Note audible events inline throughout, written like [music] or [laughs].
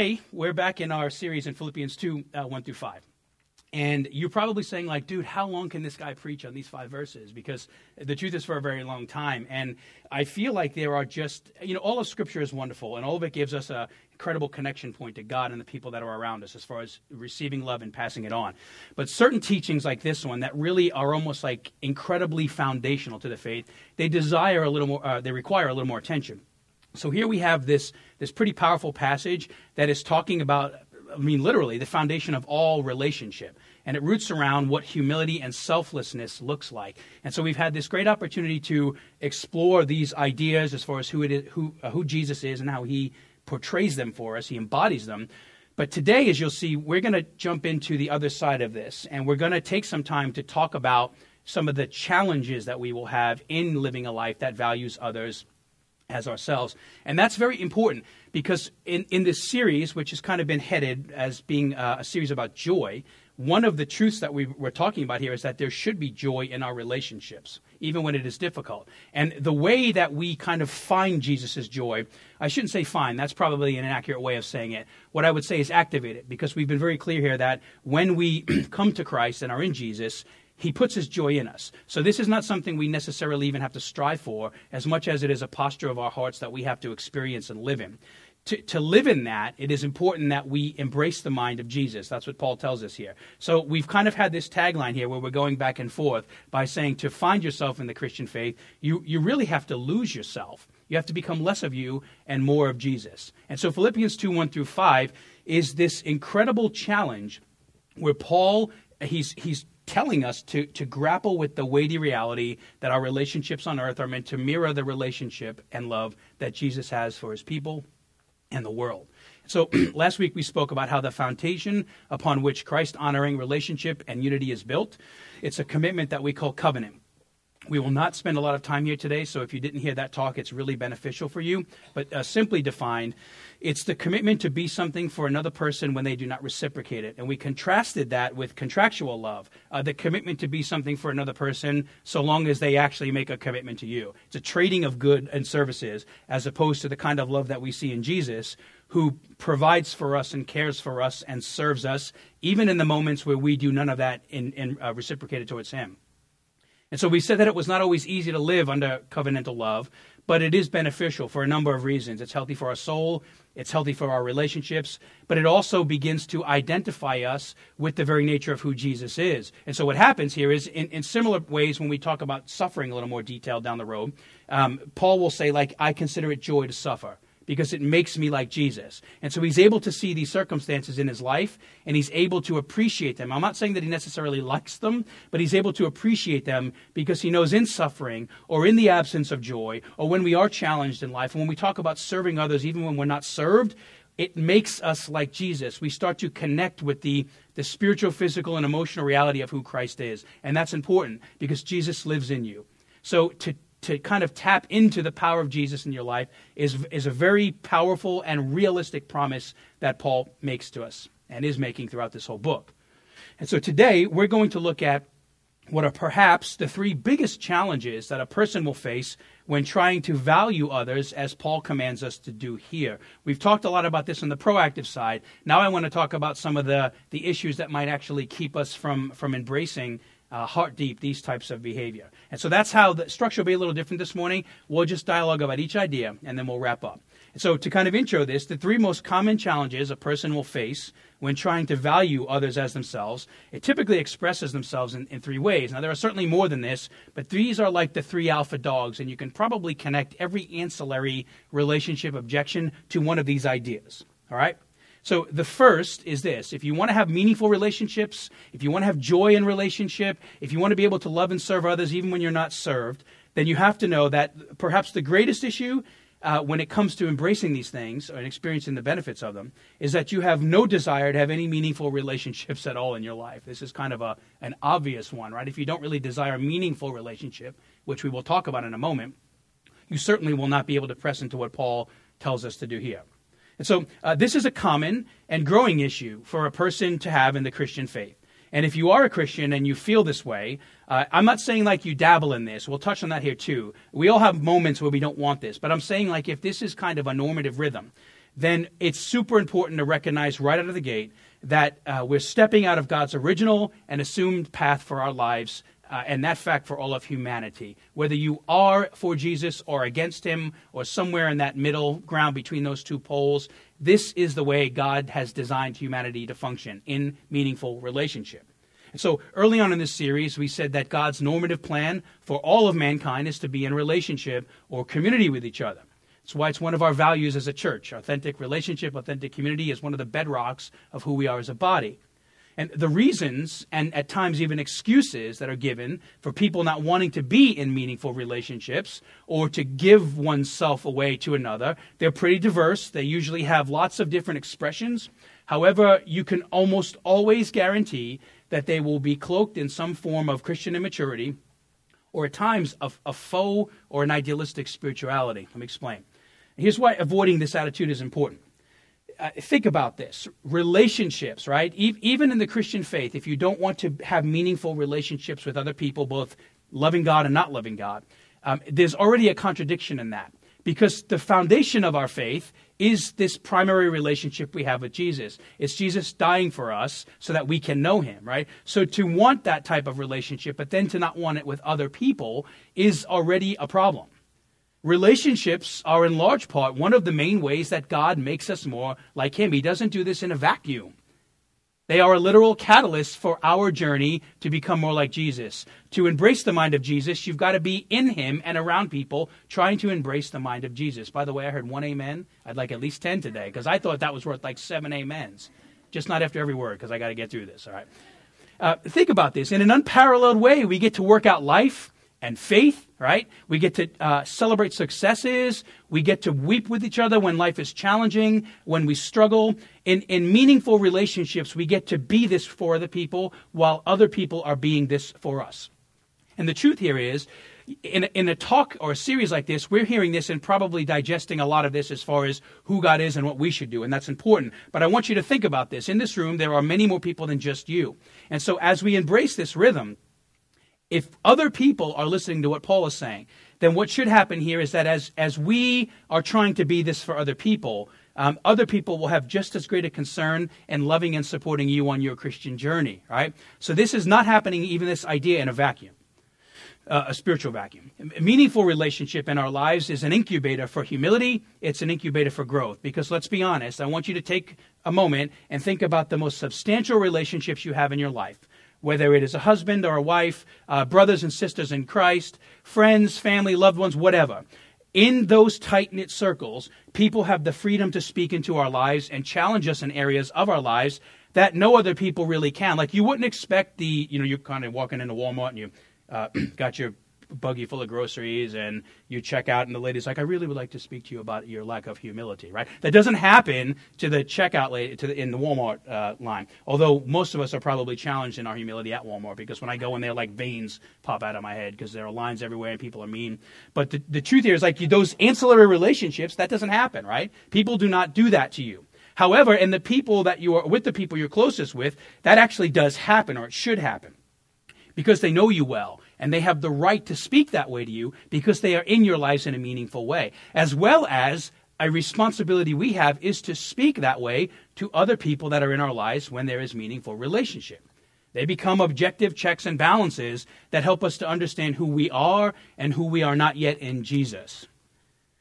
Hey, we're back in our series in Philippians 2, uh, 1 through 5. And you're probably saying, like, dude, how long can this guy preach on these five verses? Because the truth is for a very long time. And I feel like there are just, you know, all of Scripture is wonderful, and all of it gives us a incredible connection point to God and the people that are around us as far as receiving love and passing it on. But certain teachings like this one that really are almost like incredibly foundational to the faith, they desire a little more, uh, they require a little more attention. So here we have this, this pretty powerful passage that is talking about, I mean, literally, the foundation of all relationship. And it roots around what humility and selflessness looks like. And so we've had this great opportunity to explore these ideas as far as who, it is, who, uh, who Jesus is and how he portrays them for us, he embodies them. But today, as you'll see, we're going to jump into the other side of this, and we're going to take some time to talk about some of the challenges that we will have in living a life that values others as ourselves. And that's very important because in, in this series, which has kind of been headed as being uh, a series about joy, one of the truths that we, we're talking about here is that there should be joy in our relationships, even when it is difficult. And the way that we kind of find Jesus' joy, I shouldn't say find, that's probably an inaccurate way of saying it. What I would say is activate it, because we've been very clear here that when we [clears throat] come to Christ and are in Jesus, he puts his joy in us. So this is not something we necessarily even have to strive for as much as it is a posture of our hearts that we have to experience and live in. To, to live in that, it is important that we embrace the mind of Jesus. That's what Paul tells us here. So we've kind of had this tagline here where we're going back and forth by saying to find yourself in the Christian faith, you, you really have to lose yourself. You have to become less of you and more of Jesus. And so Philippians 2 1 through 5 is this incredible challenge where Paul, he's, he's telling us to, to grapple with the weighty reality that our relationships on earth are meant to mirror the relationship and love that Jesus has for his people and the world. So [clears throat] last week we spoke about how the foundation upon which Christ honoring relationship and unity is built, it's a commitment that we call covenant. We will not spend a lot of time here today, so if you didn't hear that talk, it's really beneficial for you. But uh, simply defined, it's the commitment to be something for another person when they do not reciprocate it. And we contrasted that with contractual love, uh, the commitment to be something for another person so long as they actually make a commitment to you. It's a trading of good and services as opposed to the kind of love that we see in Jesus, who provides for us and cares for us and serves us, even in the moments where we do none of that in, uh, reciprocated towards Him. And so we said that it was not always easy to live under covenantal love, but it is beneficial for a number of reasons. It's healthy for our soul, it's healthy for our relationships, but it also begins to identify us with the very nature of who Jesus is. And so what happens here is, in, in similar ways, when we talk about suffering a little more detailed down the road, um, Paul will say, like, I consider it joy to suffer because it makes me like Jesus. And so he's able to see these circumstances in his life and he's able to appreciate them. I'm not saying that he necessarily likes them, but he's able to appreciate them because he knows in suffering or in the absence of joy or when we are challenged in life and when we talk about serving others, even when we're not served, it makes us like Jesus. We start to connect with the, the spiritual, physical, and emotional reality of who Christ is. And that's important because Jesus lives in you. So to to kind of tap into the power of Jesus in your life is, is a very powerful and realistic promise that Paul makes to us and is making throughout this whole book. And so today we're going to look at what are perhaps the three biggest challenges that a person will face when trying to value others as Paul commands us to do here. We've talked a lot about this on the proactive side. Now I want to talk about some of the, the issues that might actually keep us from, from embracing uh, heart deep these types of behavior. And so that's how the structure will be a little different this morning. We'll just dialogue about each idea and then we'll wrap up. And so to kind of intro this, the three most common challenges a person will face when trying to value others as themselves, it typically expresses themselves in, in three ways. Now there are certainly more than this, but these are like the three alpha dogs, and you can probably connect every ancillary relationship objection to one of these ideas. All right? So the first is this if you want to have meaningful relationships, if you want to have joy in relationship, if you want to be able to love and serve others even when you're not served, then you have to know that perhaps the greatest issue uh, when it comes to embracing these things and experiencing the benefits of them is that you have no desire to have any meaningful relationships at all in your life. This is kind of a, an obvious one, right? If you don't really desire a meaningful relationship, which we will talk about in a moment, you certainly will not be able to press into what Paul tells us to do here. And so uh, this is a common and growing issue for a person to have in the Christian faith. And if you are a Christian and you feel this way, uh, I'm not saying like you dabble in this. We'll touch on that here too. We all have moments where we don't want this, but I'm saying like if this is kind of a normative rhythm, then it's super important to recognize right out of the gate that uh, we're stepping out of God's original and assumed path for our lives, uh, and that fact for all of humanity. Whether you are for Jesus or against him, or somewhere in that middle ground between those two poles, this is the way God has designed humanity to function in meaningful relationship. So early on in this series, we said that God's normative plan for all of mankind is to be in relationship or community with each other. That's why it's one of our values as a church. Authentic relationship, authentic community is one of the bedrocks of who we are as a body. And the reasons, and at times even excuses, that are given for people not wanting to be in meaningful relationships or to give oneself away to another, they're pretty diverse. They usually have lots of different expressions. However, you can almost always guarantee that they will be cloaked in some form of Christian immaturity or at times a, a faux or an idealistic spirituality. Let me explain. Here's why avoiding this attitude is important. Uh, think about this relationships, right? E- even in the Christian faith, if you don't want to have meaningful relationships with other people, both loving God and not loving God, um, there's already a contradiction in that because the foundation of our faith is this primary relationship we have with Jesus. It's Jesus dying for us so that we can know him, right? So to want that type of relationship, but then to not want it with other people is already a problem. Relationships are, in large part, one of the main ways that God makes us more like Him. He doesn't do this in a vacuum. They are a literal catalyst for our journey to become more like Jesus. To embrace the mind of Jesus, you've got to be in Him and around people trying to embrace the mind of Jesus. By the way, I heard one amen. I'd like at least 10 today because I thought that was worth like seven amens. Just not after every word because I got to get through this, all right? Uh, think about this. In an unparalleled way, we get to work out life and faith, right? We get to uh, celebrate successes. We get to weep with each other when life is challenging, when we struggle. In, in meaningful relationships, we get to be this for other people while other people are being this for us. And the truth here is, in, in a talk or a series like this, we're hearing this and probably digesting a lot of this as far as who God is and what we should do, and that's important. But I want you to think about this. In this room, there are many more people than just you. And so as we embrace this rhythm, if other people are listening to what Paul is saying, then what should happen here is that as, as we are trying to be this for other people, um, other people will have just as great a concern in loving and supporting you on your Christian journey, right? So this is not happening, even this idea, in a vacuum, uh, a spiritual vacuum. A meaningful relationship in our lives is an incubator for humility, it's an incubator for growth. Because let's be honest, I want you to take a moment and think about the most substantial relationships you have in your life whether it is a husband or a wife, uh, brothers and sisters in Christ, friends, family, loved ones, whatever. In those tight knit circles, people have the freedom to speak into our lives and challenge us in areas of our lives that no other people really can. Like you wouldn't expect the, you know, you're kind of walking into Walmart and you uh, [clears throat] got your buggy full of groceries and you check out and the lady's like, I really would like to speak to you about your lack of humility, right? That doesn't happen to the checkout lady to the, in the Walmart uh, line. Although most of us are probably challenged in our humility at Walmart because when I go in there, like veins pop out of my head because there are lines everywhere and people are mean. But the, the truth here is like those ancillary relationships, that doesn't happen, right? People do not do that to you. However, in the people that you are with the people you're closest with, that actually does happen or it should happen because they know you well and they have the right to speak that way to you because they are in your lives in a meaningful way, as well as a responsibility we have is to speak that way to other people that are in our lives when there is meaningful relationship. They become objective checks and balances that help us to understand who we are and who we are not yet in Jesus.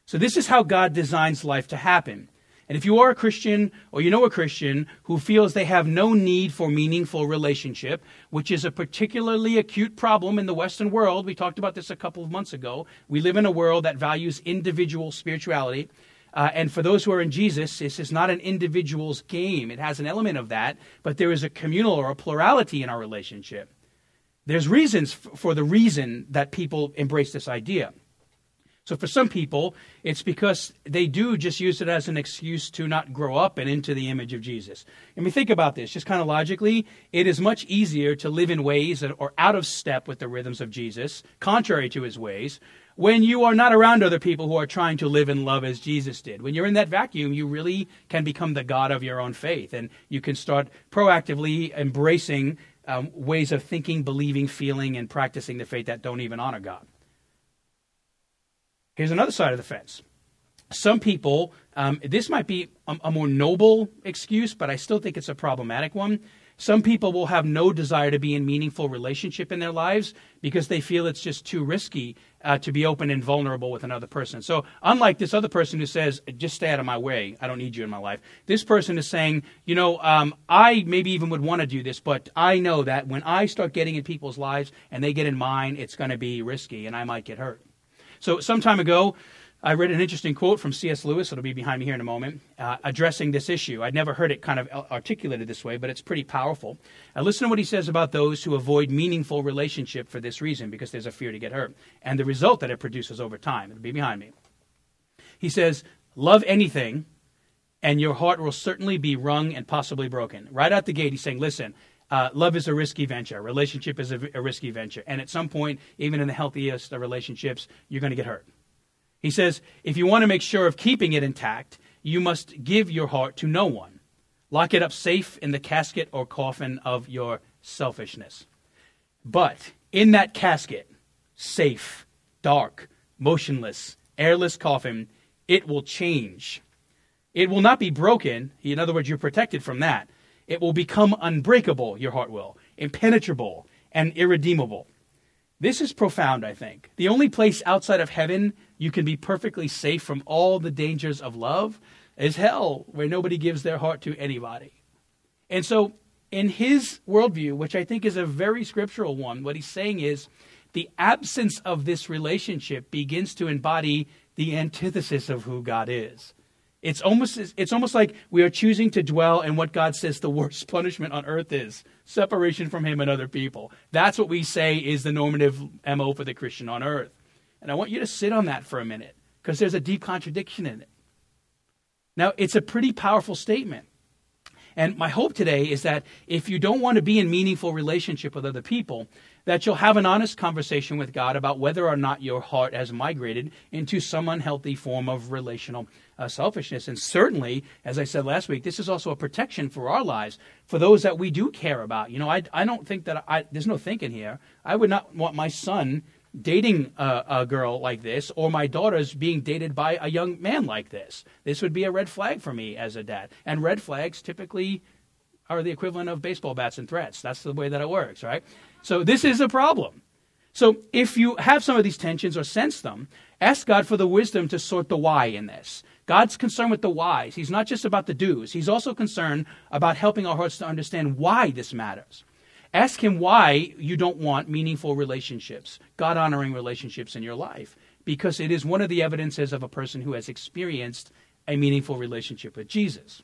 So, this is how God designs life to happen. And if you are a Christian or you know a Christian who feels they have no need for meaningful relationship, which is a particularly acute problem in the Western world, we talked about this a couple of months ago. We live in a world that values individual spirituality. Uh, and for those who are in Jesus, this is not an individual's game. It has an element of that, but there is a communal or a plurality in our relationship. There's reasons for the reason that people embrace this idea. So for some people, it's because they do just use it as an excuse to not grow up and into the image of Jesus. I mean, think about this, just kind of logically. It is much easier to live in ways that are out of step with the rhythms of Jesus, contrary to his ways, when you are not around other people who are trying to live in love as Jesus did. When you're in that vacuum, you really can become the God of your own faith, and you can start proactively embracing um, ways of thinking, believing, feeling, and practicing the faith that don't even honor God. Here's another side of the fence. some people, um, this might be a, a more noble excuse, but I still think it's a problematic one. Some people will have no desire to be in meaningful relationship in their lives because they feel it's just too risky uh, to be open and vulnerable with another person. So, unlike this other person who says, "Just stay out of my way. I don't need you in my life," this person is saying, "You know, um, I maybe even would want to do this, but I know that when I start getting in people's lives and they get in mine, it's going to be risky and I might get hurt." So, some time ago, I read an interesting quote from C.S. Lewis, it'll be behind me here in a moment, uh, addressing this issue. I'd never heard it kind of articulated this way, but it's pretty powerful. Uh, listen to what he says about those who avoid meaningful relationship for this reason, because there's a fear to get hurt, and the result that it produces over time. It'll be behind me. He says, Love anything, and your heart will certainly be wrung and possibly broken. Right out the gate, he's saying, Listen, uh, love is a risky venture. Relationship is a, a risky venture. And at some point, even in the healthiest of relationships, you're going to get hurt. He says, if you want to make sure of keeping it intact, you must give your heart to no one. Lock it up safe in the casket or coffin of your selfishness. But in that casket, safe, dark, motionless, airless coffin, it will change. It will not be broken. In other words, you're protected from that. It will become unbreakable, your heart will, impenetrable, and irredeemable. This is profound, I think. The only place outside of heaven you can be perfectly safe from all the dangers of love is hell, where nobody gives their heart to anybody. And so, in his worldview, which I think is a very scriptural one, what he's saying is the absence of this relationship begins to embody the antithesis of who God is. It's almost, it's almost like we are choosing to dwell in what God says the worst [laughs] punishment on earth is separation from Him and other people. That's what we say is the normative MO for the Christian on earth. And I want you to sit on that for a minute because there's a deep contradiction in it. Now, it's a pretty powerful statement. And my hope today is that if you don't want to be in meaningful relationship with other people, that you'll have an honest conversation with God about whether or not your heart has migrated into some unhealthy form of relational uh, selfishness. And certainly, as I said last week, this is also a protection for our lives, for those that we do care about. You know, I, I don't think that I, there's no thinking here. I would not want my son dating a, a, girl like this or my daughter's being dated by a young man like this. This would be a red flag for me as a dad. And red flags typically are the equivalent of baseball bats and threats. That's the way that it works, right? So this is a problem. So if you have some of these tensions or sense them, ask God for the wisdom to sort the why in this. God's concerned with the whys. He's not just about the do's. He's also concerned about helping our hearts to understand why this matters. Ask him why you don't want meaningful relationships, God honoring relationships in your life, because it is one of the evidences of a person who has experienced a meaningful relationship with Jesus.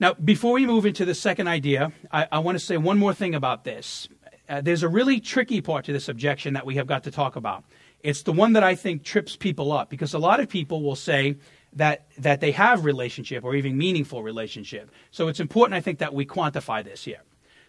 Now, before we move into the second idea, I, I want to say one more thing about this. Uh, there's a really tricky part to this objection that we have got to talk about. It's the one that I think trips people up because a lot of people will say that that they have relationship or even meaningful relationship. So it's important I think that we quantify this here.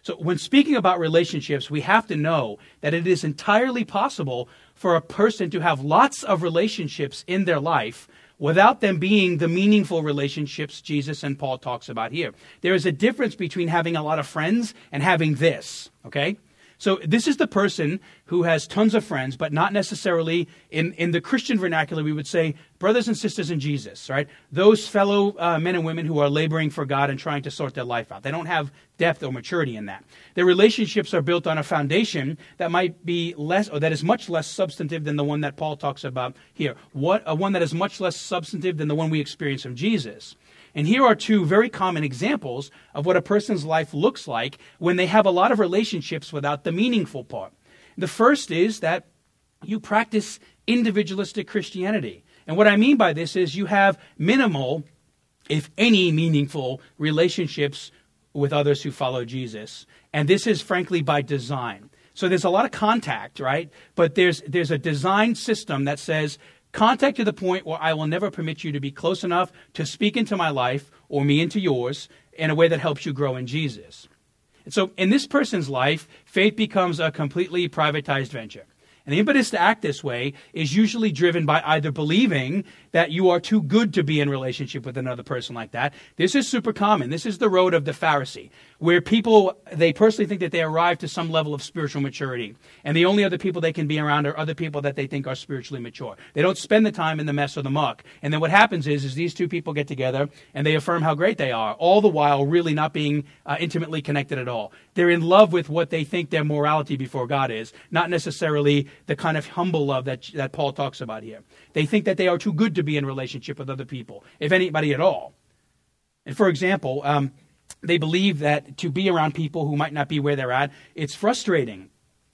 So, when speaking about relationships, we have to know that it is entirely possible for a person to have lots of relationships in their life without them being the meaningful relationships Jesus and Paul talks about here. There is a difference between having a lot of friends and having this, okay? So this is the person who has tons of friends, but not necessarily in, in the Christian vernacular, we would say brothers and sisters in Jesus, right? Those fellow uh, men and women who are laboring for God and trying to sort their life out. They don't have depth or maturity in that. Their relationships are built on a foundation that might be less, or that is much less substantive than the one that Paul talks about here. What, a one that is much less substantive than the one we experience from Jesus. And here are two very common examples of what a person's life looks like when they have a lot of relationships without the meaningful part. The first is that you practice individualistic Christianity. And what I mean by this is you have minimal, if any, meaningful relationships with others who follow Jesus. And this is frankly by design. So there's a lot of contact, right? But there's there's a design system that says Contact to the point where I will never permit you to be close enough to speak into my life or me into yours in a way that helps you grow in Jesus. And so, in this person's life, faith becomes a completely privatized venture. And the impetus to act this way is usually driven by either believing that you are too good to be in relationship with another person like that. This is super common. This is the road of the Pharisee, where people, they personally think that they arrive to some level of spiritual maturity. And the only other people they can be around are other people that they think are spiritually mature. They don't spend the time in the mess or the muck. And then what happens is, is these two people get together and they affirm how great they are, all the while really not being uh, intimately connected at all. They're in love with what they think their morality before God is, not necessarily the kind of humble love that, that Paul talks about here. They think that they are too good to be in relationship with other people, if anybody at all. And for example, um, they believe that to be around people who might not be where they're at, it's frustrating.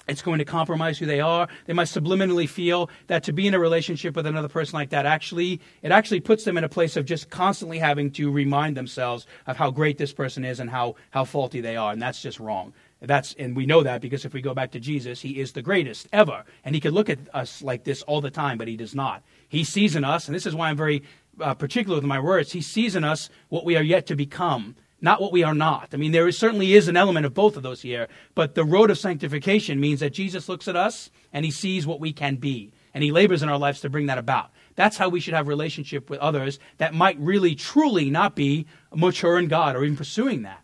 It's going to compromise who they are. They might subliminally feel that to be in a relationship with another person like that actually it actually puts them in a place of just constantly having to remind themselves of how great this person is and how how faulty they are, and that's just wrong. That's and we know that because if we go back to Jesus, he is the greatest ever, and he could look at us like this all the time, but he does not. He sees in us, and this is why I'm very uh, particular with my words. He sees in us what we are yet to become, not what we are not. I mean, there is, certainly is an element of both of those here, but the road of sanctification means that Jesus looks at us and he sees what we can be, and he labors in our lives to bring that about. That's how we should have relationship with others that might really, truly not be mature in God or even pursuing that.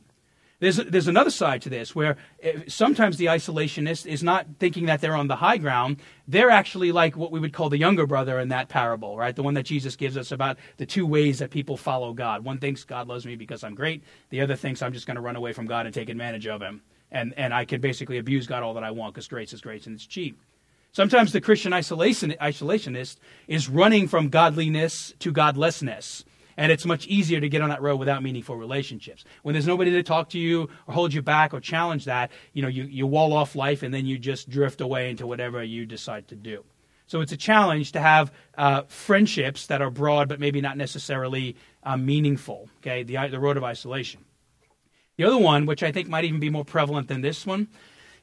There's, there's another side to this where eh, sometimes the isolationist is not thinking that they're on the high ground. They're actually like what we would call the younger brother in that parable, right? The one that Jesus gives us about the two ways that people follow God. One thinks God loves me because I'm great. The other thinks I'm just going to run away from God and take advantage of him. And, and I can basically abuse God all that I want because grace is grace and it's cheap. Sometimes the Christian isolation, isolationist is running from godliness to godlessness and it's much easier to get on that road without meaningful relationships. When there's nobody to talk to you or hold you back or challenge that, you know, you, you wall off life and then you just drift away into whatever you decide to do. So it's a challenge to have uh, friendships that are broad but maybe not necessarily uh, meaningful. Okay, the the road of isolation. The other one, which I think might even be more prevalent than this one,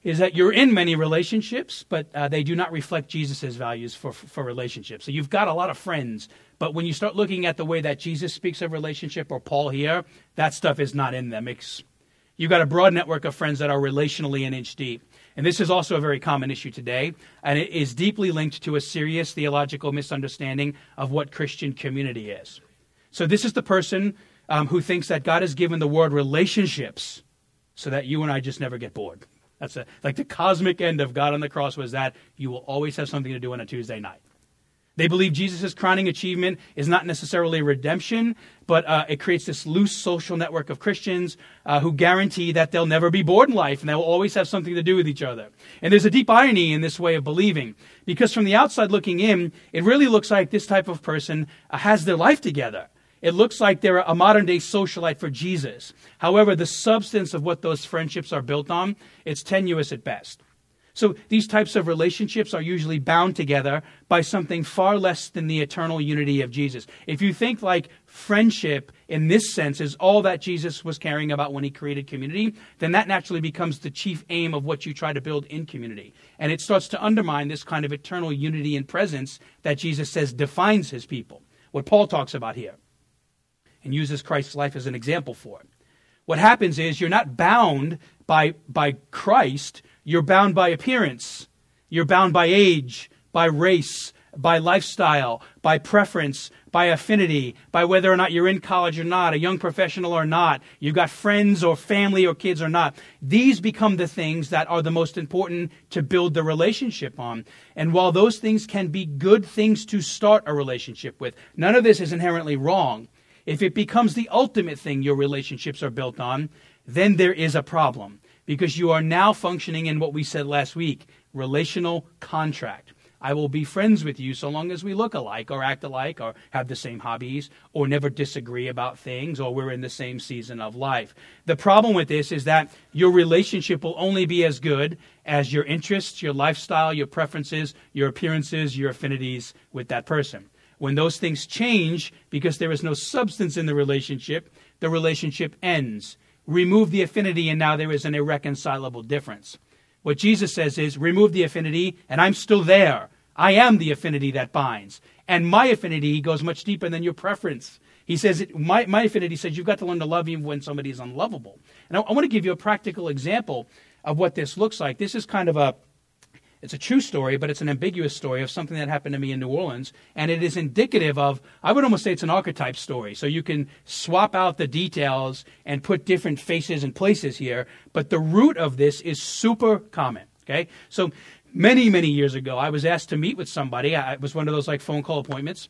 is that you're in many relationships, but uh, they do not reflect Jesus' values for, for relationships. So you've got a lot of friends, but when you start looking at the way that Jesus speaks of relationship or Paul here, that stuff is not in them. It's, you've got a broad network of friends that are relationally an inch deep. And this is also a very common issue today, and it is deeply linked to a serious theological misunderstanding of what Christian community is. So this is the person um, who thinks that God has given the word relationships so that you and I just never get bored. That's a, like the cosmic end of God on the cross was that you will always have something to do on a Tuesday night. They believe Jesus' crowning achievement is not necessarily redemption, but uh, it creates this loose social network of Christians uh, who guarantee that they'll never be bored in life and they will always have something to do with each other. And there's a deep irony in this way of believing, because from the outside looking in, it really looks like this type of person uh, has their life together. It looks like they're a modern day socialite for Jesus. However, the substance of what those friendships are built on, it's tenuous at best. So these types of relationships are usually bound together by something far less than the eternal unity of Jesus. If you think like friendship in this sense is all that Jesus was caring about when he created community, then that naturally becomes the chief aim of what you try to build in community. And it starts to undermine this kind of eternal unity and presence that Jesus says defines his people. What Paul talks about here and uses Christ's life as an example for it. What happens is you're not bound by, by Christ, you're bound by appearance. You're bound by age, by race, by lifestyle, by preference, by affinity, by whether or not you're in college or not, a young professional or not, you've got friends or family or kids or not. These become the things that are the most important to build the relationship on. And while those things can be good things to start a relationship with, none of this is inherently wrong. If it becomes the ultimate thing your relationships are built on, then there is a problem because you are now functioning in what we said last week relational contract. I will be friends with you so long as we look alike or act alike or have the same hobbies or never disagree about things or we're in the same season of life. The problem with this is that your relationship will only be as good as your interests, your lifestyle, your preferences, your appearances, your affinities with that person. When those things change because there is no substance in the relationship, the relationship ends. Remove the affinity, and now there is an irreconcilable difference. What Jesus says is remove the affinity, and I'm still there. I am the affinity that binds. And my affinity goes much deeper than your preference. He says, my, my affinity says you've got to learn to love even when somebody is unlovable. And I, I want to give you a practical example of what this looks like. This is kind of a It's a true story, but it's an ambiguous story of something that happened to me in New Orleans. And it is indicative of, I would almost say it's an archetype story. So you can swap out the details and put different faces and places here. But the root of this is super common. Okay? So many, many years ago, I was asked to meet with somebody. I, it was one of those like phone call appointments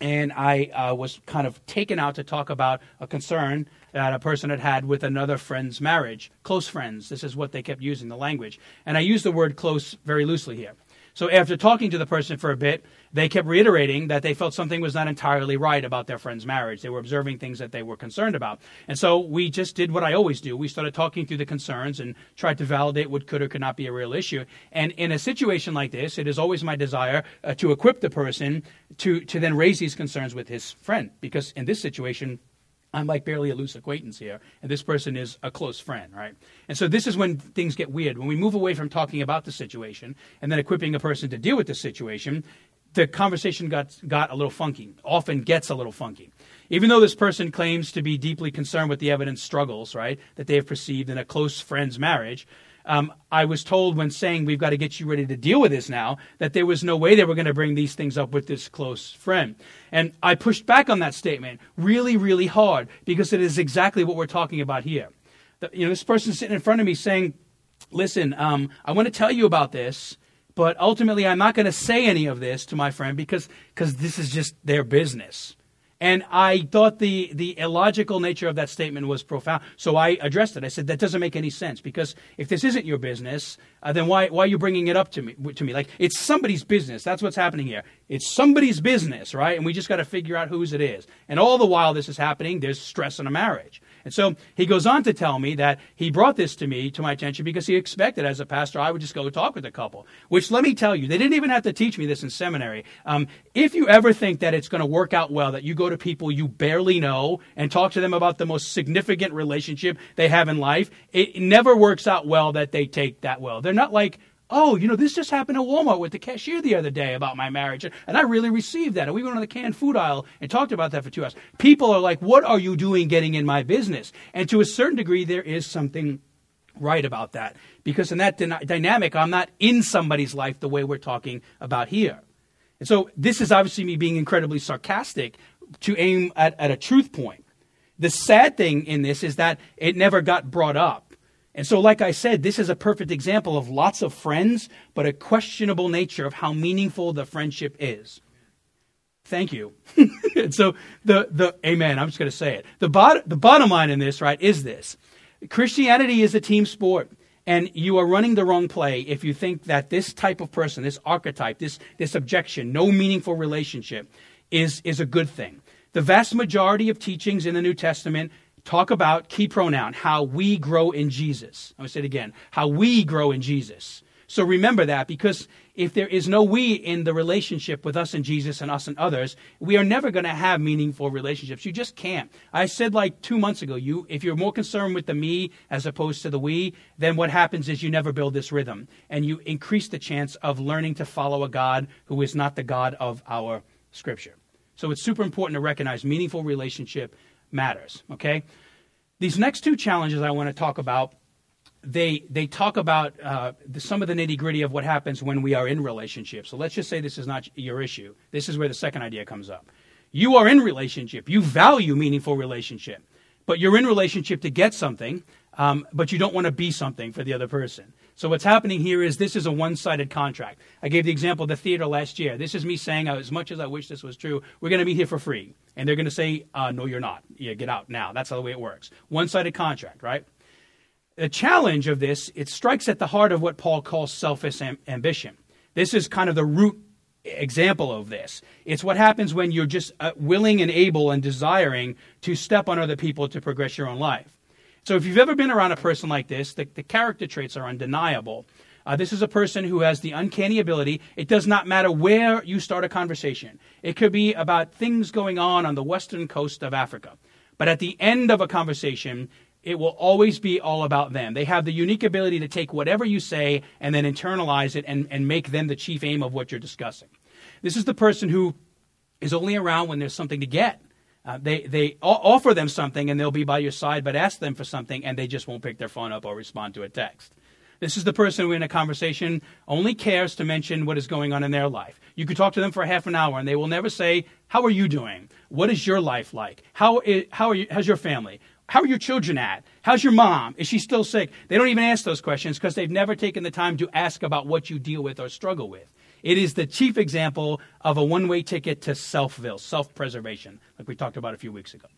and I uh, was kind of taken out to talk about a concern that a person had had with another friend's marriage. Close friends. This is what they kept using, the language. And I use the word close very loosely here. So after talking to the person for a bit, they kept reiterating that they felt something was not entirely right about their friend's marriage. They were observing things that they were concerned about. And so we just did what I always do. We started talking through the concerns and tried to validate what could or could not be a real issue. And in a situation like this, it is always my desire uh, to equip the person to, to then raise these concerns with his friend. Because in this situation, I'm like barely a loose acquaintance here, and this person is a close friend, right? And so this is when things get weird. When we move away from talking about the situation and then equipping a person to deal with the situation, the conversation got got a little funky. Often gets a little funky. Even though this person claims to be deeply concerned with the evidence struggles, right, that they have perceived in a close friend's marriage, um, I was told when saying we've got to get you ready to deal with this now that there was no way they were going to bring these things up with this close friend. And I pushed back on that statement really, really hard because it is exactly what we're talking about here. The, you know, this person sitting in front of me saying, "Listen, um, I want to tell you about this." But ultimately, I'm not going to say any of this to my friend because because this is just their business. And I thought the, the illogical nature of that statement was profound. So I addressed it. I said, that doesn't make any sense because if this isn't your business, uh, then why, why are you bringing it up to me, to me? Like, it's somebody's business. That's what's happening here. It's somebody's business, right? And we just got to figure out whose it is. And all the while this is happening, there's stress in a marriage. And so he goes on to tell me that he brought this to me, to my attention, because he expected as a pastor I would just go talk with a couple. Which, let me tell you, they didn't even have to teach me this in seminary. Um, if you ever think that it's going to work out well, that you go to people you barely know and talk to them about the most significant relationship they have in life, it never works out well that they take that well. They're not like, Oh, you know, this just happened at Walmart with the cashier the other day about my marriage. And I really received that. And we went on the canned food aisle and talked about that for two hours. People are like, what are you doing getting in my business? And to a certain degree, there is something right about that. Because in that dynamic, I'm not in somebody's life the way we're talking about here. And so this is obviously me being incredibly sarcastic to aim at, at a truth point. The sad thing in this is that it never got brought up. And so, like I said, this is a perfect example of lots of friends, but a questionable nature of how meaningful the friendship is. Thank you. [laughs] so, the, the, amen, I'm just going to say it. The, bot, the bottom line in this, right, is this Christianity is a team sport. And you are running the wrong play if you think that this type of person, this archetype, this, this objection, no meaningful relationship, is, is a good thing. The vast majority of teachings in the New Testament talk about key pronoun, how we grow in Jesus. I'm going to say it again, how we grow in Jesus. So remember that because if there is no we in the relationship with us and Jesus and us and others, we are never going to have meaningful relationships. You just can't. I said like two months ago, you if you're more concerned with the me as opposed to the we, then what happens is you never build this rhythm and you increase the chance of learning to follow a God who is not the God of our scripture. So it's super important to recognize meaningful relationship matters. Okay, these next two challenges I want to talk about. They they talk about uh, the, some of the nitty gritty of what happens when we are in relationships. So let's just say this is not your issue. This is where the second idea comes up. You are in relationship. You value meaningful relationship, but you're in relationship to get something, um, but you don't want to be something for the other person. So what's happening here is this is a one-sided contract. I gave the example of the theater last year. This is me saying, uh, as much as I wish this was true, we're going to be here for free. And they're going to say, uh, no, you're not. Yeah, get out now. That's how the way it works. One-sided contract, right? The challenge of this, it strikes at the heart of what Paul calls selfish am- ambition. This is kind of the root example of this. It's what happens when you're just uh, willing and able and desiring to step on other people to progress your own life. So if you've ever been around a person like this, the, the character traits are undeniable. Uh, this is a person who has the uncanny ability. It does not matter where you start a conversation. It could be about things going on on the western coast of Africa. But at the end of a conversation, it will always be all about them. They have the unique ability to take whatever you say and then internalize it and, and make them the chief aim of what you're discussing. This is the person who is only around when there's something to get. Uh, they they offer them something and they'll be by your side, but ask them for something and they just won't pick their phone up or respond to a text. This is the person who, in a conversation, only cares to mention what is going on in their life. You could talk to them for half an hour, and they will never say, "How are you doing? What is your life like? How is, how are you, how's your family? How are your children at? How's your mom? Is she still sick?" They don't even ask those questions because they've never taken the time to ask about what you deal with or struggle with. It is the chief example of a one-way ticket to self-will, self-preservation, like we talked about a few weeks ago.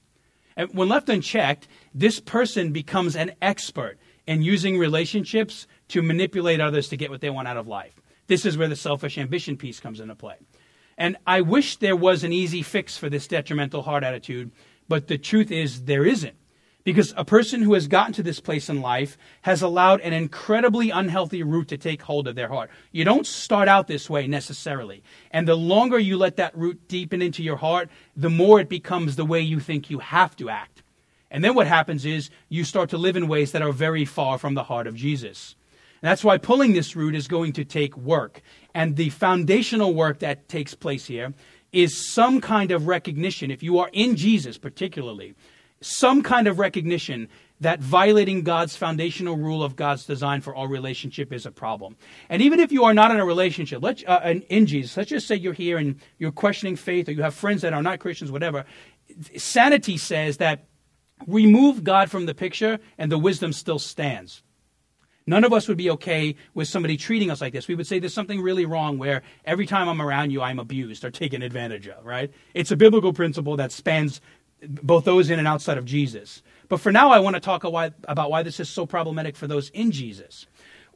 And when left unchecked, this person becomes an expert in using relationships to manipulate others to get what they want out of life. This is where the selfish ambition piece comes into play. And I wish there was an easy fix for this detrimental heart attitude, but the truth is there isn't. Because a person who has gotten to this place in life has allowed an incredibly unhealthy root to take hold of their heart. You don't start out this way necessarily. And the longer you let that root deepen into your heart, the more it becomes the way you think you have to act. And then what happens is you start to live in ways that are very far from the heart of Jesus. And that's why pulling this root is going to take work. And the foundational work that takes place here is some kind of recognition, if you are in Jesus particularly, some kind of recognition that violating God's foundational rule of God's design for all relationship is a problem. And even if you are not in a relationship, let uh, in Jesus, let's just say you're here and you're questioning faith, or you have friends that are not Christians, whatever. Sanity says that remove God from the picture, and the wisdom still stands. None of us would be okay with somebody treating us like this. We would say there's something really wrong where every time I'm around you, I'm abused or taken advantage of, right? It's a biblical principle that spans both those in and outside of Jesus. But for now, I want to talk about why this is so problematic for those in Jesus.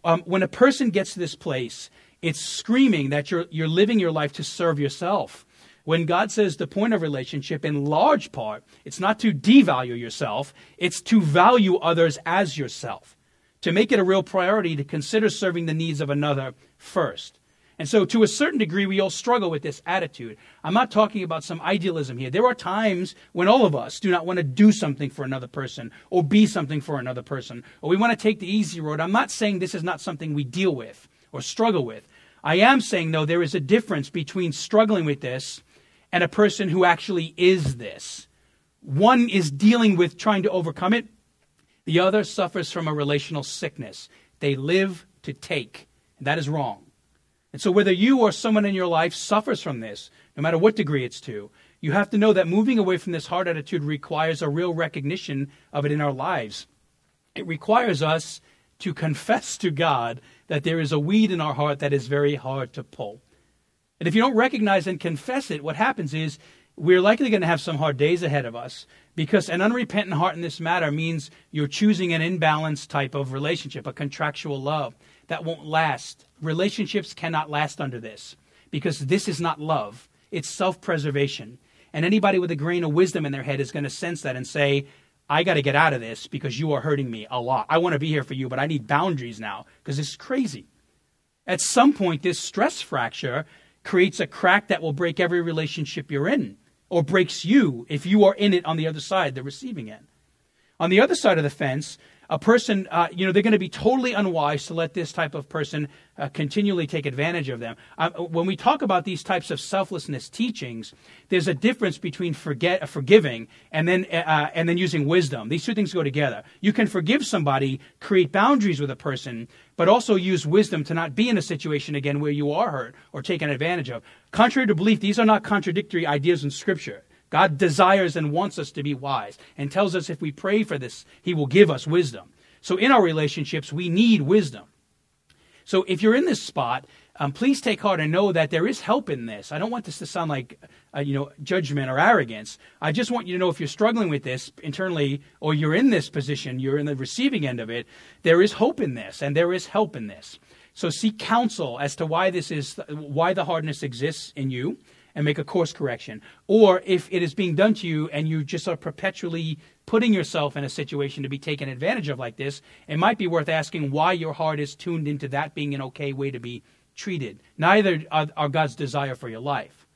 Um, when a person gets to this place, it's screaming that you're, you're living your life to serve yourself. When God says the point of relationship, in large part, it's not to devalue yourself, it's to value others as yourself, to make it a real priority to consider serving the needs of another first. And so, to a certain degree, we all struggle with this attitude. I'm not talking about some idealism here. There are times when all of us do not want to do something for another person or be something for another person, or we want to take the easy road. I'm not saying this is not something we deal with or struggle with. I am saying, though, there is a difference between struggling with this and a person who actually is this. One is dealing with trying to overcome it, the other suffers from a relational sickness. They live to take, and that is wrong. And so, whether you or someone in your life suffers from this, no matter what degree it's to, you have to know that moving away from this hard attitude requires a real recognition of it in our lives. It requires us to confess to God that there is a weed in our heart that is very hard to pull. And if you don't recognize and confess it, what happens is we're likely going to have some hard days ahead of us because an unrepentant heart in this matter means you're choosing an imbalanced type of relationship, a contractual love that won't last. Relationships cannot last under this because this is not love, it's self preservation. And anybody with a grain of wisdom in their head is going to sense that and say, I got to get out of this because you are hurting me a lot. I want to be here for you, but I need boundaries now because is crazy. At some point, this stress fracture creates a crack that will break every relationship you're in or breaks you if you are in it on the other side, the receiving end. On the other side of the fence, a person, uh, you know, they're going to be totally unwise to let this type of person uh, continually take advantage of them. Uh, when we talk about these types of selflessness teachings, there's a difference between forget, uh, forgiving and then uh, and then using wisdom. These two things go together. You can forgive somebody, create boundaries with a person, but also use wisdom to not be in a situation again where you are hurt or taken advantage of. Contrary to belief, these are not contradictory ideas in Scripture. God desires and wants us to be wise and tells us if we pray for this, He will give us wisdom. So in our relationships, we need wisdom. So if you're in this spot, um, please take heart and know that there is help in this. I don't want this to sound like, uh, you know, judgment or arrogance. I just want you to know if you're struggling with this internally or you're in this position, you're in the receiving end of it, there is hope in this and there is help in this. So seek counsel as to why this is, why the hardness exists in you and make a course correction. Or if it is being done to you and you just are perpetually putting yourself in a situation to be taken advantage of like this, it might be worth asking why your heart is tuned into that being an okay way to be treated. Neither are, are God's desire for your life.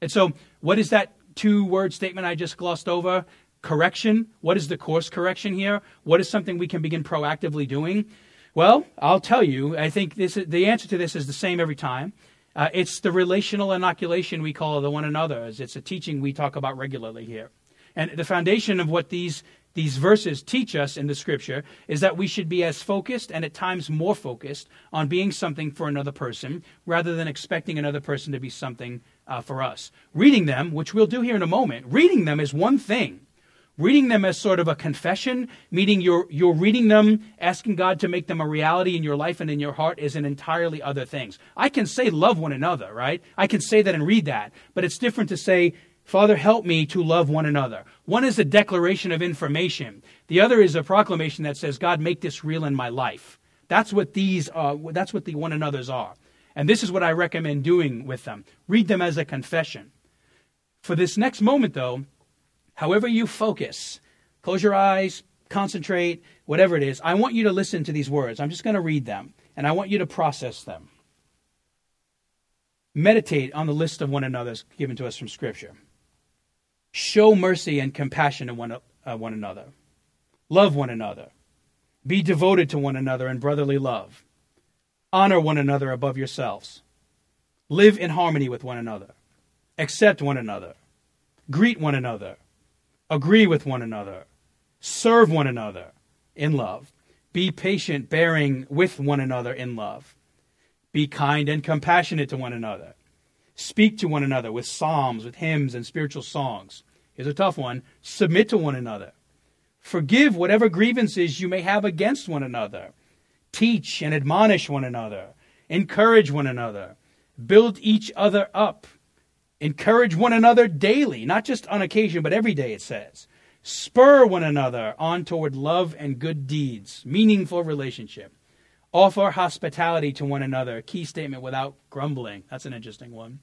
And so, what is that two word statement I just glossed over? Correction. What is the course correction here? What is something we can begin proactively doing? Well, I'll tell you. I think this, the answer to this is the same every time. Uh, it's the relational inoculation we call the one another. It's a teaching we talk about regularly here. And the foundation of what these these verses teach us in the scripture is that we should be as focused and at times more focused on being something for another person rather than expecting another person to be something uh, for us. Reading them, which we'll do here in a moment, reading them is one thing. Reading them as sort of a confession, meaning you're, you're reading them, asking God to make them a reality in your life and in your heart, is an entirely other things. I can say love one another, right? I can say that and read that, but it's different to say Father, help me to love one another. One is a declaration of information. The other is a proclamation that says, God, make this real in my life. That's what these are. That's what the one another's are. And this is what I recommend doing with them. Read them as a confession. For this next moment, though, however you focus, close your eyes, concentrate, whatever it is, I want you to listen to these words. I'm just going to read them, and I want you to process them. Meditate on the list of one another's given to us from Scripture. Show mercy and compassion to one, uh, one another. Love one another. Be devoted to one another in brotherly love. Honor one another above yourselves. Live in harmony with one another. Accept one another. Greet one another. Agree with one another. Serve one another in love. Be patient, bearing with one another in love. Be kind and compassionate to one another. Speak to one another with psalms, with hymns, and spiritual songs. Here's a tough one submit to one another. Forgive whatever grievances you may have against one another. Teach and admonish one another. Encourage one another. Build each other up. Encourage one another daily, not just on occasion, but every day, it says. Spur one another on toward love and good deeds, meaningful relationship. Offer hospitality to one another. Key statement without grumbling. That's an interesting one.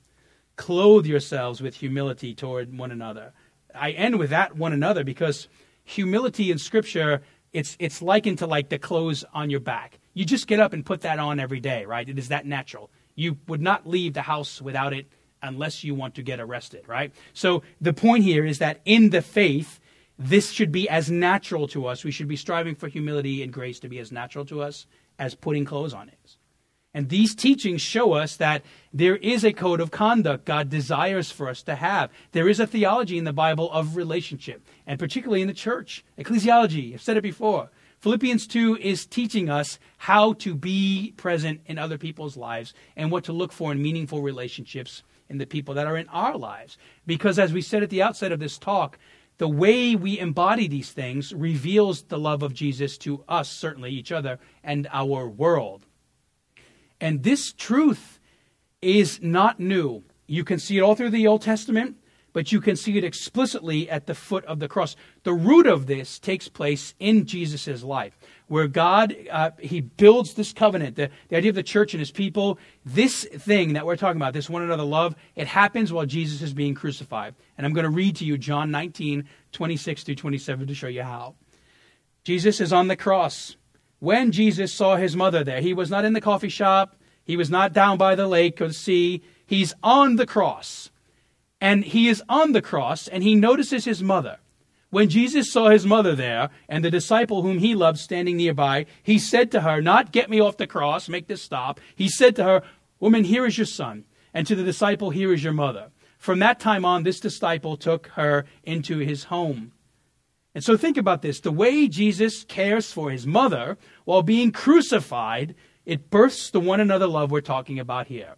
Clothe yourselves with humility toward one another. I end with that one another because humility in Scripture it's it's likened to like the clothes on your back. You just get up and put that on every day, right? It is that natural. You would not leave the house without it unless you want to get arrested, right? So the point here is that in the faith, this should be as natural to us. We should be striving for humility and grace to be as natural to us as putting clothes on is. And these teachings show us that there is a code of conduct God desires for us to have. There is a theology in the Bible of relationship, and particularly in the church. Ecclesiology, I've said it before. Philippians 2 is teaching us how to be present in other people's lives and what to look for in meaningful relationships in the people that are in our lives. Because as we said at the outset of this talk, the way we embody these things reveals the love of Jesus to us, certainly each other, and our world. And this truth is not new. You can see it all through the Old Testament, but you can see it explicitly at the foot of the cross. The root of this takes place in Jesus' life, where God uh, he builds this covenant, the, the idea of the church and his people. This thing that we're talking about, this one another love, it happens while Jesus is being crucified. And I'm going to read to you John 19, 26 through 27 to show you how. Jesus is on the cross. When Jesus saw his mother there, he was not in the coffee shop, he was not down by the lake or the sea. He's on the cross. And he is on the cross, and he notices his mother. When Jesus saw his mother there and the disciple whom he loved standing nearby, he said to her, Not get me off the cross, make this stop. He said to her, Woman, here is your son. And to the disciple, Here is your mother. From that time on, this disciple took her into his home. And so think about this the way Jesus cares for his mother while being crucified, it births the one another love we're talking about here.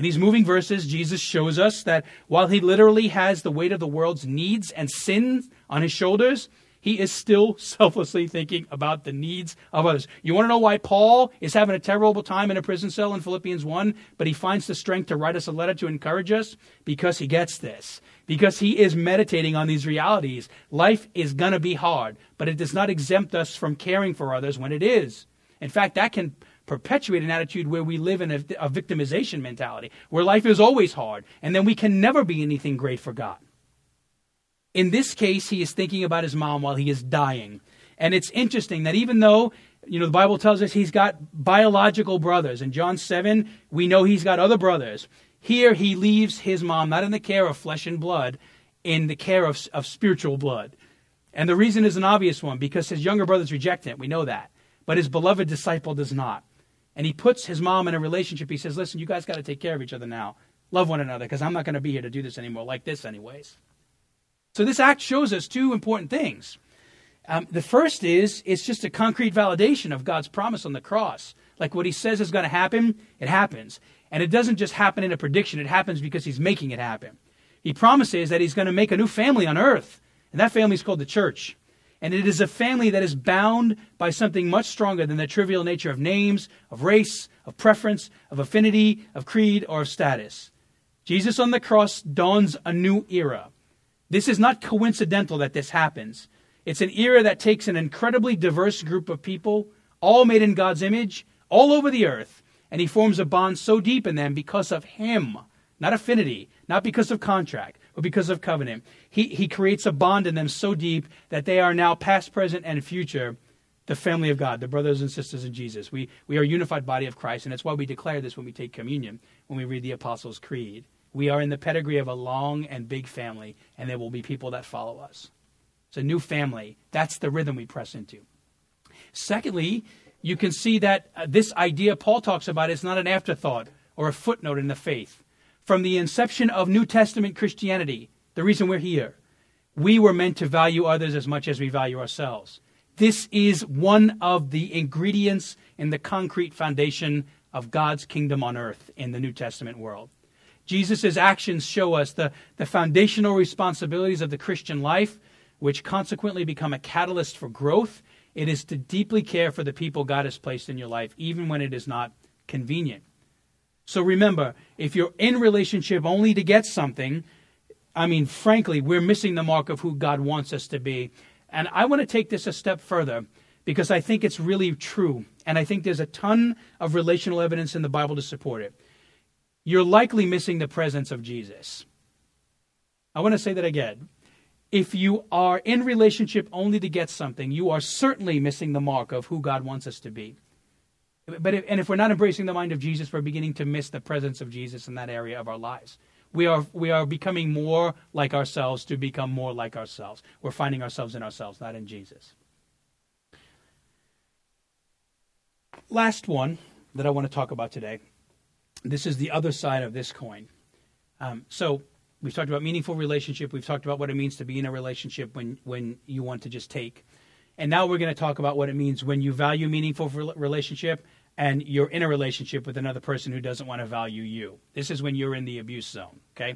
In these moving verses, Jesus shows us that while he literally has the weight of the world's needs and sins on his shoulders, he is still [laughs] selflessly thinking about the needs of others. You want to know why Paul is having a terrible time in a prison cell in Philippians 1, but he finds the strength to write us a letter to encourage us? Because he gets this. Because he is meditating on these realities. Life is going to be hard, but it does not exempt us from caring for others when it is. In fact, that can perpetuate an attitude where we live in a, a victimization mentality, where life is always hard, and then we can never be anything great for God. In this case, he is thinking about his mom while he is dying. And it's interesting that even though, you know, the Bible tells us he's got biological brothers. In John 7, we know he's got other brothers. Here he leaves his mom not in the care of flesh and blood, in the care of, of spiritual blood. And the reason is an obvious one because his younger brothers reject him. We know that. But his beloved disciple does not. And he puts his mom in a relationship. He says, Listen, you guys got to take care of each other now. Love one another because I'm not going to be here to do this anymore, like this, anyways. So this act shows us two important things. Um, the first is it's just a concrete validation of God's promise on the cross. Like what he says is going to happen, it happens. And it doesn't just happen in a prediction, it happens because he's making it happen. He promises that he's going to make a new family on earth, and that family is called the church. And it is a family that is bound by something much stronger than the trivial nature of names, of race, of preference, of affinity, of creed, or of status. Jesus on the cross dawns a new era. This is not coincidental that this happens. It's an era that takes an incredibly diverse group of people, all made in God's image, all over the earth, and he forms a bond so deep in them because of him, not affinity, not because of contract, because of covenant. He, he creates a bond in them so deep that they are now past, present, and future the family of God, the brothers and sisters in Jesus. We, we are a unified body of Christ, and that's why we declare this when we take communion, when we read the Apostles' Creed. We are in the pedigree of a long and big family, and there will be people that follow us. It's a new family. That's the rhythm we press into. Secondly, you can see that uh, this idea Paul talks about is not an afterthought or a footnote in the faith. From the inception of New Testament Christianity, the reason we're here, we were meant to value others as much as we value ourselves. This is one of the ingredients in the concrete foundation of God's kingdom on earth in the New Testament world. Jesus' actions show us the, the foundational responsibilities of the Christian life, which consequently become a catalyst for growth it is to deeply care for the people God has placed in your life, even when it is not convenient. So remember, if you're in relationship only to get something, I mean, frankly, we're missing the mark of who God wants us to be. And I want to take this a step further because I think it's really true. And I think there's a ton of relational evidence in the Bible to support it. You're likely missing the presence of Jesus. I want to say that again if you are in relationship only to get something, you are certainly missing the mark of who God wants us to be. But if, and if we're not embracing the mind of Jesus, we're beginning to miss the presence of Jesus in that area of our lives. We are we are becoming more like ourselves to become more like ourselves. We're finding ourselves in ourselves, not in Jesus. Last one that I want to talk about today. This is the other side of this coin. Um, so We've talked about meaningful relationship. We've talked about what it means to be in a relationship when, when you want to just take. And now we're going to talk about what it means when you value meaningful relationship and you're in a relationship with another person who doesn't want to value you. This is when you're in the abuse zone, okay?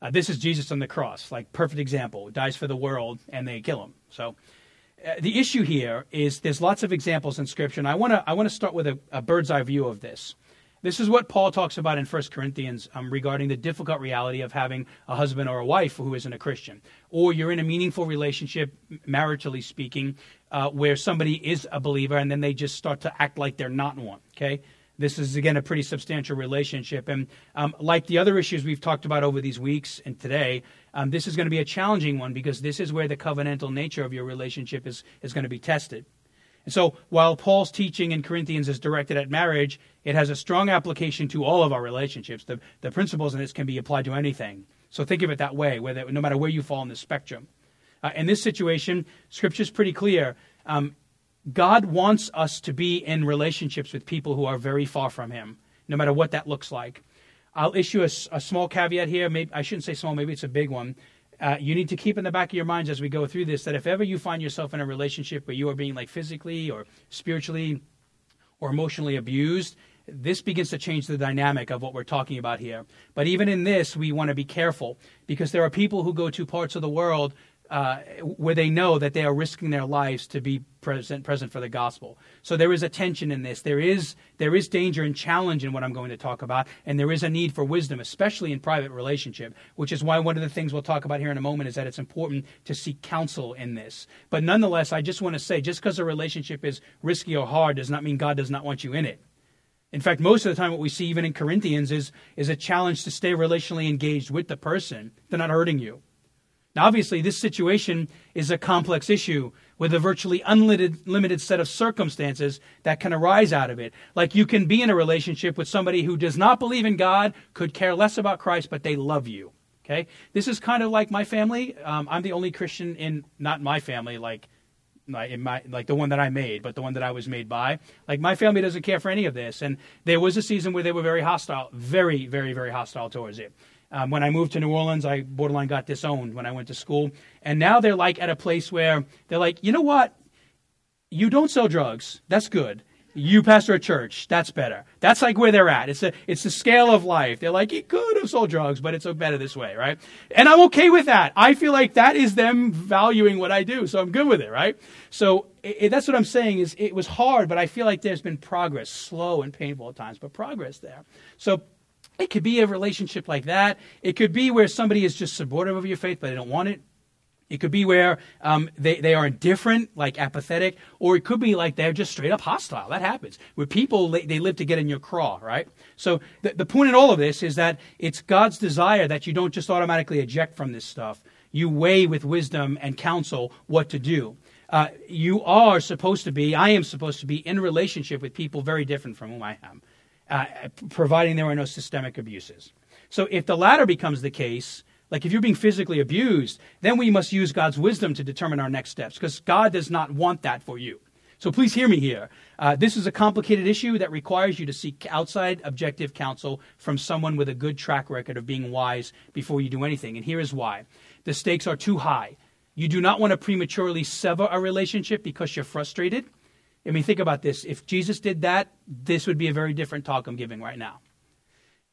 Uh, this is Jesus on the cross, like perfect example. Dies for the world and they kill him. So uh, the issue here is there's lots of examples in Scripture, and I want to I want to start with a, a bird's eye view of this. This is what Paul talks about in 1 Corinthians um, regarding the difficult reality of having a husband or a wife who isn't a Christian. Or you're in a meaningful relationship, maritally speaking, uh, where somebody is a believer and then they just start to act like they're not one. Okay? This is, again, a pretty substantial relationship. And um, like the other issues we've talked about over these weeks and today, um, this is going to be a challenging one because this is where the covenantal nature of your relationship is, is going to be tested. And so while Paul's teaching in Corinthians is directed at marriage, it has a strong application to all of our relationships. The, the principles in this can be applied to anything. So think of it that way, whether, no matter where you fall in the spectrum. Uh, in this situation, Scripture is pretty clear. Um, God wants us to be in relationships with people who are very far from Him, no matter what that looks like. I'll issue a, a small caveat here. Maybe I shouldn't say small. Maybe it's a big one uh, you need to keep in the back of your minds as we go through this that if ever you find yourself in a relationship where you are being like physically or spiritually or emotionally abused, this begins to change the dynamic of what we're talking about here. But even in this, we want to be careful because there are people who go to parts of the world uh, where they know that they are risking their lives to be present present for the gospel. So there is a tension in this. There is there is danger and challenge in what I'm going to talk about, and there is a need for wisdom, especially in private relationship. Which is why one of the things we'll talk about here in a moment is that it's important to seek counsel in this. But nonetheless, I just want to say, just because a relationship is risky or hard does not mean God does not want you in it. In fact, most of the time, what we see even in Corinthians is is a challenge to stay relationally engaged with the person. They're not hurting you. Now, obviously, this situation is a complex issue with a virtually unlimited set of circumstances that can arise out of it. Like you can be in a relationship with somebody who does not believe in God, could care less about Christ, but they love you. Okay? This is kind of like my family. Um, I'm the only Christian in, not my family, like, in my, like the one that I made, but the one that I was made by. Like my family doesn't care for any of this. And there was a season where they were very hostile, very, very, very hostile towards it. Um, when I moved to New Orleans, I borderline got disowned when I went to school. And now they're like at a place where they're like, you know what? You don't sell drugs. That's good. You pastor a church. That's better. That's like where they're at. It's a, it's the scale of life. They're like, he could have sold drugs, but it's better this way, right? And I'm okay with that. I feel like that is them valuing what I do, so I'm good with it, right? So it, that's what I'm saying is it was hard, but I feel like there's been progress, slow and painful at times, but progress there. So it could be a relationship like that. It could be where somebody is just supportive of your faith, but they don't want it. It could be where um, they, they are indifferent, like apathetic, or it could be like they're just straight up hostile. That happens. Where people, they live to get in your craw, right? So the, the point in all of this is that it's God's desire that you don't just automatically eject from this stuff. You weigh with wisdom and counsel what to do. Uh, you are supposed to be, I am supposed to be in relationship with people very different from whom I am, uh, providing there are no systemic abuses. So if the latter becomes the case, like if you're being physically abused, then we must use God's wisdom to determine our next steps because God does not want that for you. So please hear me here. Uh, this is a complicated issue that requires you to seek outside objective counsel from someone with a good track record of being wise before you do anything. And here is why the stakes are too high. You do not want to prematurely sever a relationship because you're frustrated. I mean, think about this. If Jesus did that, this would be a very different talk I'm giving right now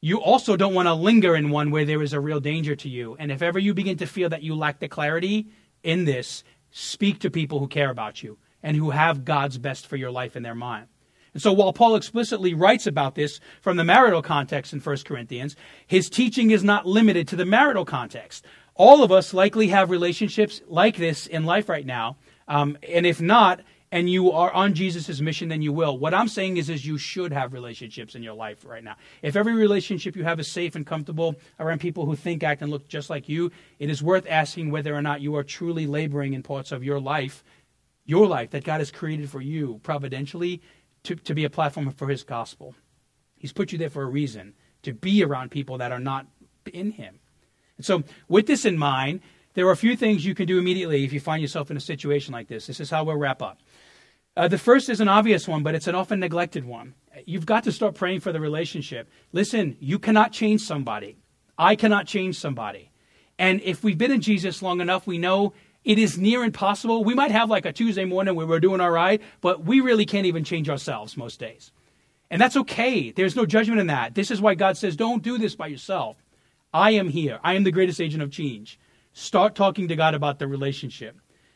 you also don't want to linger in one where there is a real danger to you. And if ever you begin to feel that you lack the clarity in this, speak to people who care about you and who have God's best for your life in their mind. And so while Paul explicitly writes about this from the marital context in 1 Corinthians, his teaching is not limited to the marital context. All of us likely have relationships like this in life right now. Um, and if not, and you are on Jesus' mission, then you will. What I'm saying is, is you should have relationships in your life right now. If every relationship you have is safe and comfortable around people who think, act, and look just like you, it is worth asking whether or not you are truly laboring in parts of your life, your life that God has created for you providentially to, to be a platform for His gospel. He's put you there for a reason to be around people that are not in Him. And so, with this in mind, there are a few things you can do immediately if you find yourself in a situation like this. This is how we'll wrap up. Uh, the first is an obvious one, but it's an often neglected one. You've got to start praying for the relationship. Listen, you cannot change somebody. I cannot change somebody. And if we've been in Jesus long enough, we know it is near impossible. We might have like a Tuesday morning where we're doing all right, but we really can't even change ourselves most days. And that's okay. There's no judgment in that. This is why God says, don't do this by yourself. I am here. I am the greatest agent of change. Start talking to God about the relationship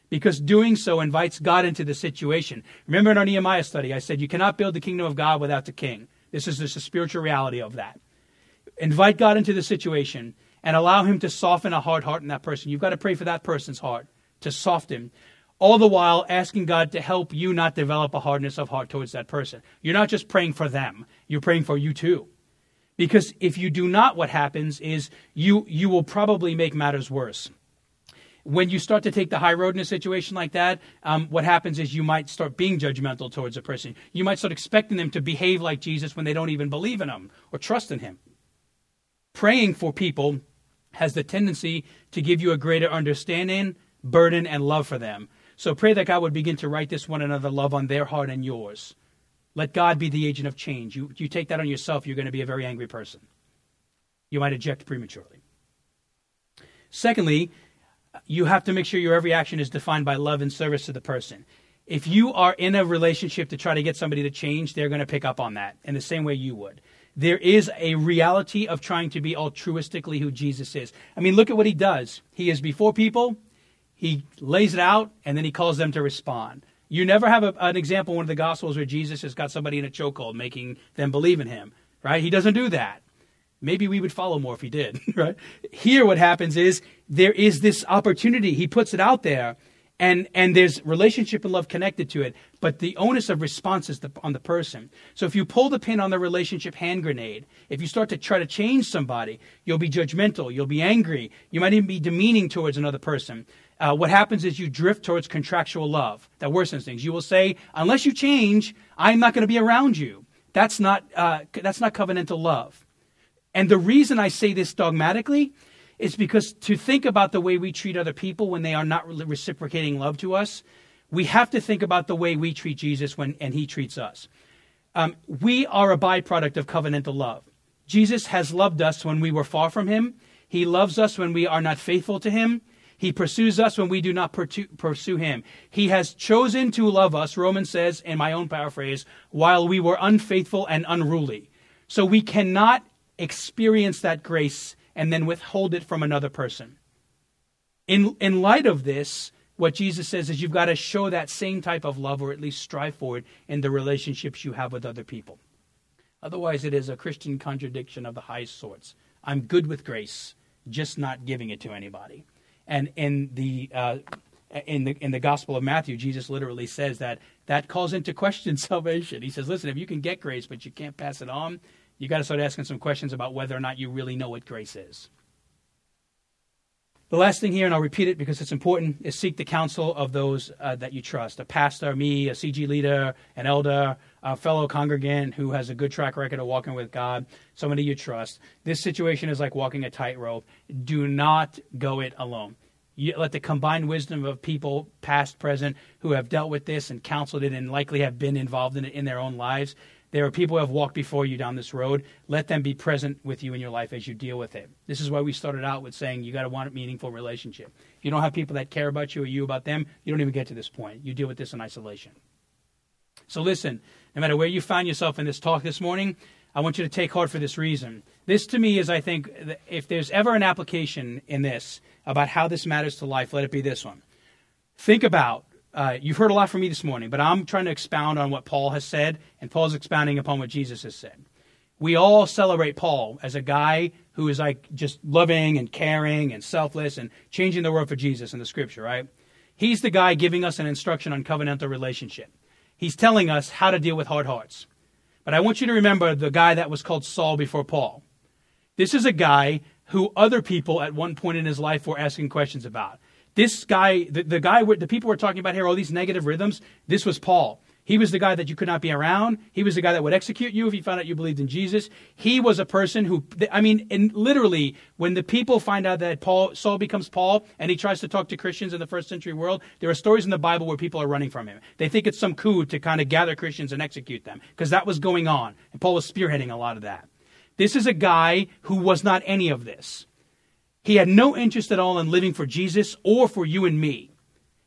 because doing so invites God into the situation. Remember in our Nehemiah study, I said you cannot build the kingdom of God without the king. This is just a spiritual reality of that. Invite God into the situation and allow him to soften a hard heart in that person. You've got to pray for that person's heart to soften, all the while asking God to help you not develop a hardness of heart towards that person. You're not just praying for them, you're praying for you too. Because if you do not, what happens is you, you will probably make matters worse when you start to take the high road in a situation like that, um, what happens is you might start being judgmental towards a person. You might start expecting them to behave like Jesus when they don't even believe in him or trust in him. Praying for people has the tendency to give you a greater understanding, burden, and love for them. So pray that God would begin to write this one another love on their heart and yours. Let God be the agent of change. You, you take that on yourself, you're going to be a very angry person. You might eject prematurely. Secondly, you have to make sure your every action is defined by love and service to the person. If you are in a relationship to try to get somebody to change, they're going to pick up on that in the same way you would. There is a reality of trying to be altruistically who Jesus is. I mean, look at what he does. He is before people, he lays it out, and then he calls them to respond. You never have a, an example in one of the Gospels where Jesus has got somebody in a chokehold, making them believe in him, right? He doesn't do that. Maybe we would follow more if he did, [laughs] right? Here, what happens is there is this opportunity. He puts it out there, and and there's relationship and love connected to it. But the onus of response is the, on the person. So if you pull the pin on the relationship hand grenade, if you start to try to change somebody, you'll be judgmental. You'll be angry. You might even be demeaning towards another person. Uh, what happens is you drift towards contractual love that worsens things. You will say, "Unless you change, I'm not going to be around you." That's not uh, that's not covenantal love. And the reason I say this dogmatically is because to think about the way we treat other people when they are not reciprocating love to us, we have to think about the way we treat Jesus when and he treats us. Um, we are a byproduct of covenantal love. Jesus has loved us when we were far from him, He loves us when we are not faithful to Him. He pursues us when we do not pursue Him. He has chosen to love us, Romans says, in my own paraphrase, while we were unfaithful and unruly. So we cannot experience that grace and then withhold it from another person. In, in light of this, what Jesus says is you've got to show that same type of love or at least strive for it in the relationships you have with other people. Otherwise, it is a Christian contradiction of the highest sorts. I'm good with grace, just not giving it to anybody. And in the uh, in the in the Gospel of Matthew, Jesus literally says that that calls into question [laughs] salvation. He says, "Listen, if you can get grace but you can't pass it on, you got to start asking some questions about whether or not you really know what grace is." The last thing here, and I'll repeat it because it's important, is seek the counsel of those uh, that you trust a pastor, me, a CG leader, an elder, a fellow congregant who has a good track record of walking with God, somebody you trust. This situation is like walking a tightrope. Do not go it alone. You let the combined wisdom of people, past, present, who have dealt with this and counseled it and likely have been involved in it in their own lives, there are people who have walked before you down this road. Let them be present with you in your life as you deal with it. This is why we started out with saying you got to want a meaningful relationship. If you don't have people that care about you or you about them, you don't even get to this point. You deal with this in isolation. So listen, no matter where you find yourself in this talk this morning, I want you to take heart for this reason. This to me is, I think, if there's ever an application in this about how this matters to life, let it be this one. Think about uh, you've heard a lot from me this morning, but I'm trying to expound on what Paul has said, and Paul's expounding upon what Jesus has said. We all celebrate Paul as a guy who is like just loving and caring and selfless and changing the world for Jesus in the scripture, right? He's the guy giving us an instruction on covenantal relationship. He's telling us how to deal with hard hearts. But I want you to remember the guy that was called Saul before Paul. This is a guy who other people at one point in his life were asking questions about. This guy, the, the guy, the people we're talking about here, all these negative rhythms, this was Paul. He was the guy that you could not be around. He was the guy that would execute you if he found out you believed in Jesus. He was a person who, I mean, and literally, when the people find out that Paul, Saul becomes Paul and he tries to talk to Christians in the first century world, there are stories in the Bible where people are running from him. They think it's some coup to kind of gather Christians and execute them because that was going on. And Paul was spearheading a lot of that. This is a guy who was not any of this. He had no interest at all in living for Jesus or for you and me.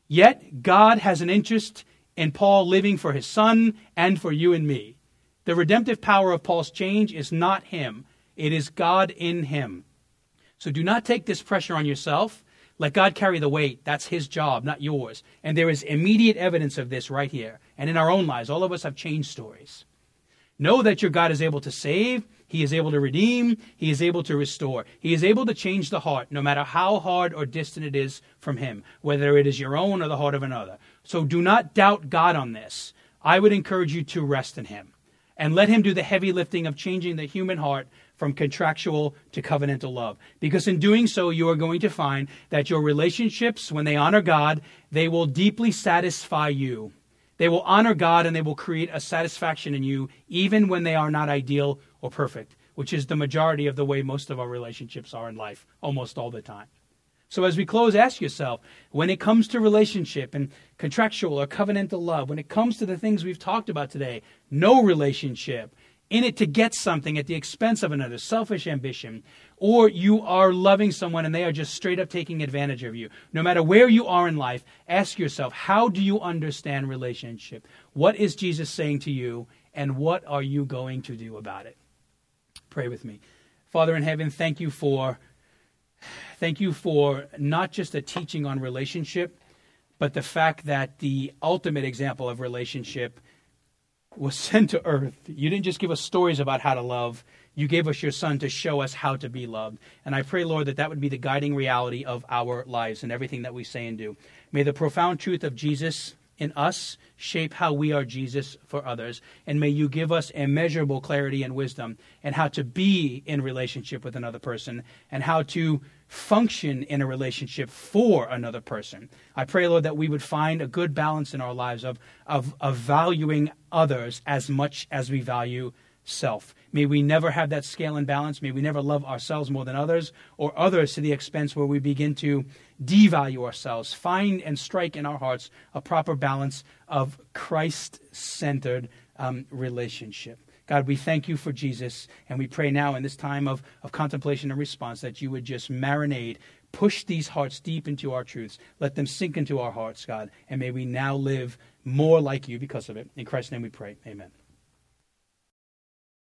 Yet, God has an interest in Paul living for his son and for you and me. The redemptive power of Paul's change is not him, it is God in him. So do not take this pressure on yourself. Let God carry the weight. That's his job, not yours. And there is immediate evidence of this right here. And in our own lives, all of us have change stories. Know that your God is able to save, He is able to redeem, He is able to restore. He is able to change the heart, no matter how hard or distant it is from Him, whether it is your own or the heart of another. So do not doubt God on this. I would encourage you to rest in Him and let Him do the heavy lifting of changing the human heart from contractual to covenantal love. Because in doing so, you are going to find that your relationships, when they honor God, they will deeply satisfy you they will honor God and they will create a satisfaction in you, even when they are not ideal or perfect, which is the majority of the way most of our relationships are in life, almost all the time. So, as we close, ask yourself when it comes to relationship and contractual or covenantal love, when it comes to the things we've talked about today, no relationship, in it to get something at the expense of another, selfish ambition, or you are loving someone and they are just straight up taking advantage of you. No matter where you are in life, ask yourself, how do you understand relationship? What is Jesus saying to you, and what are you going to do about it? Pray with me. Father in heaven, thank you for thank you for not just a teaching on relationship, but the fact that the ultimate example of relationship was [laughs] sent to earth. You didn't just give us stories about how to love, you gave us your son to show us how to be loved. And I pray, Lord, that that would be the guiding reality of our lives and everything that we say and do. May the profound truth of Jesus in us shape how we are Jesus for others. And may you give us immeasurable clarity and wisdom and how to be in relationship with another person and how to function in a relationship for another person. I pray, Lord, that we would find a good balance in our lives of, of, of valuing others as much as we value self. May we never have that scale and balance. May we never love ourselves more than others or others to the expense where we begin to devalue ourselves. Find and strike in our hearts a proper balance of Christ centered um, relationship. God, we thank you for Jesus, and we pray now in this time of, of contemplation and response that you would just marinate, push these hearts deep into our truths. Let them sink into our hearts, God, and may we now live more like you because of it. In Christ's name we pray. Amen.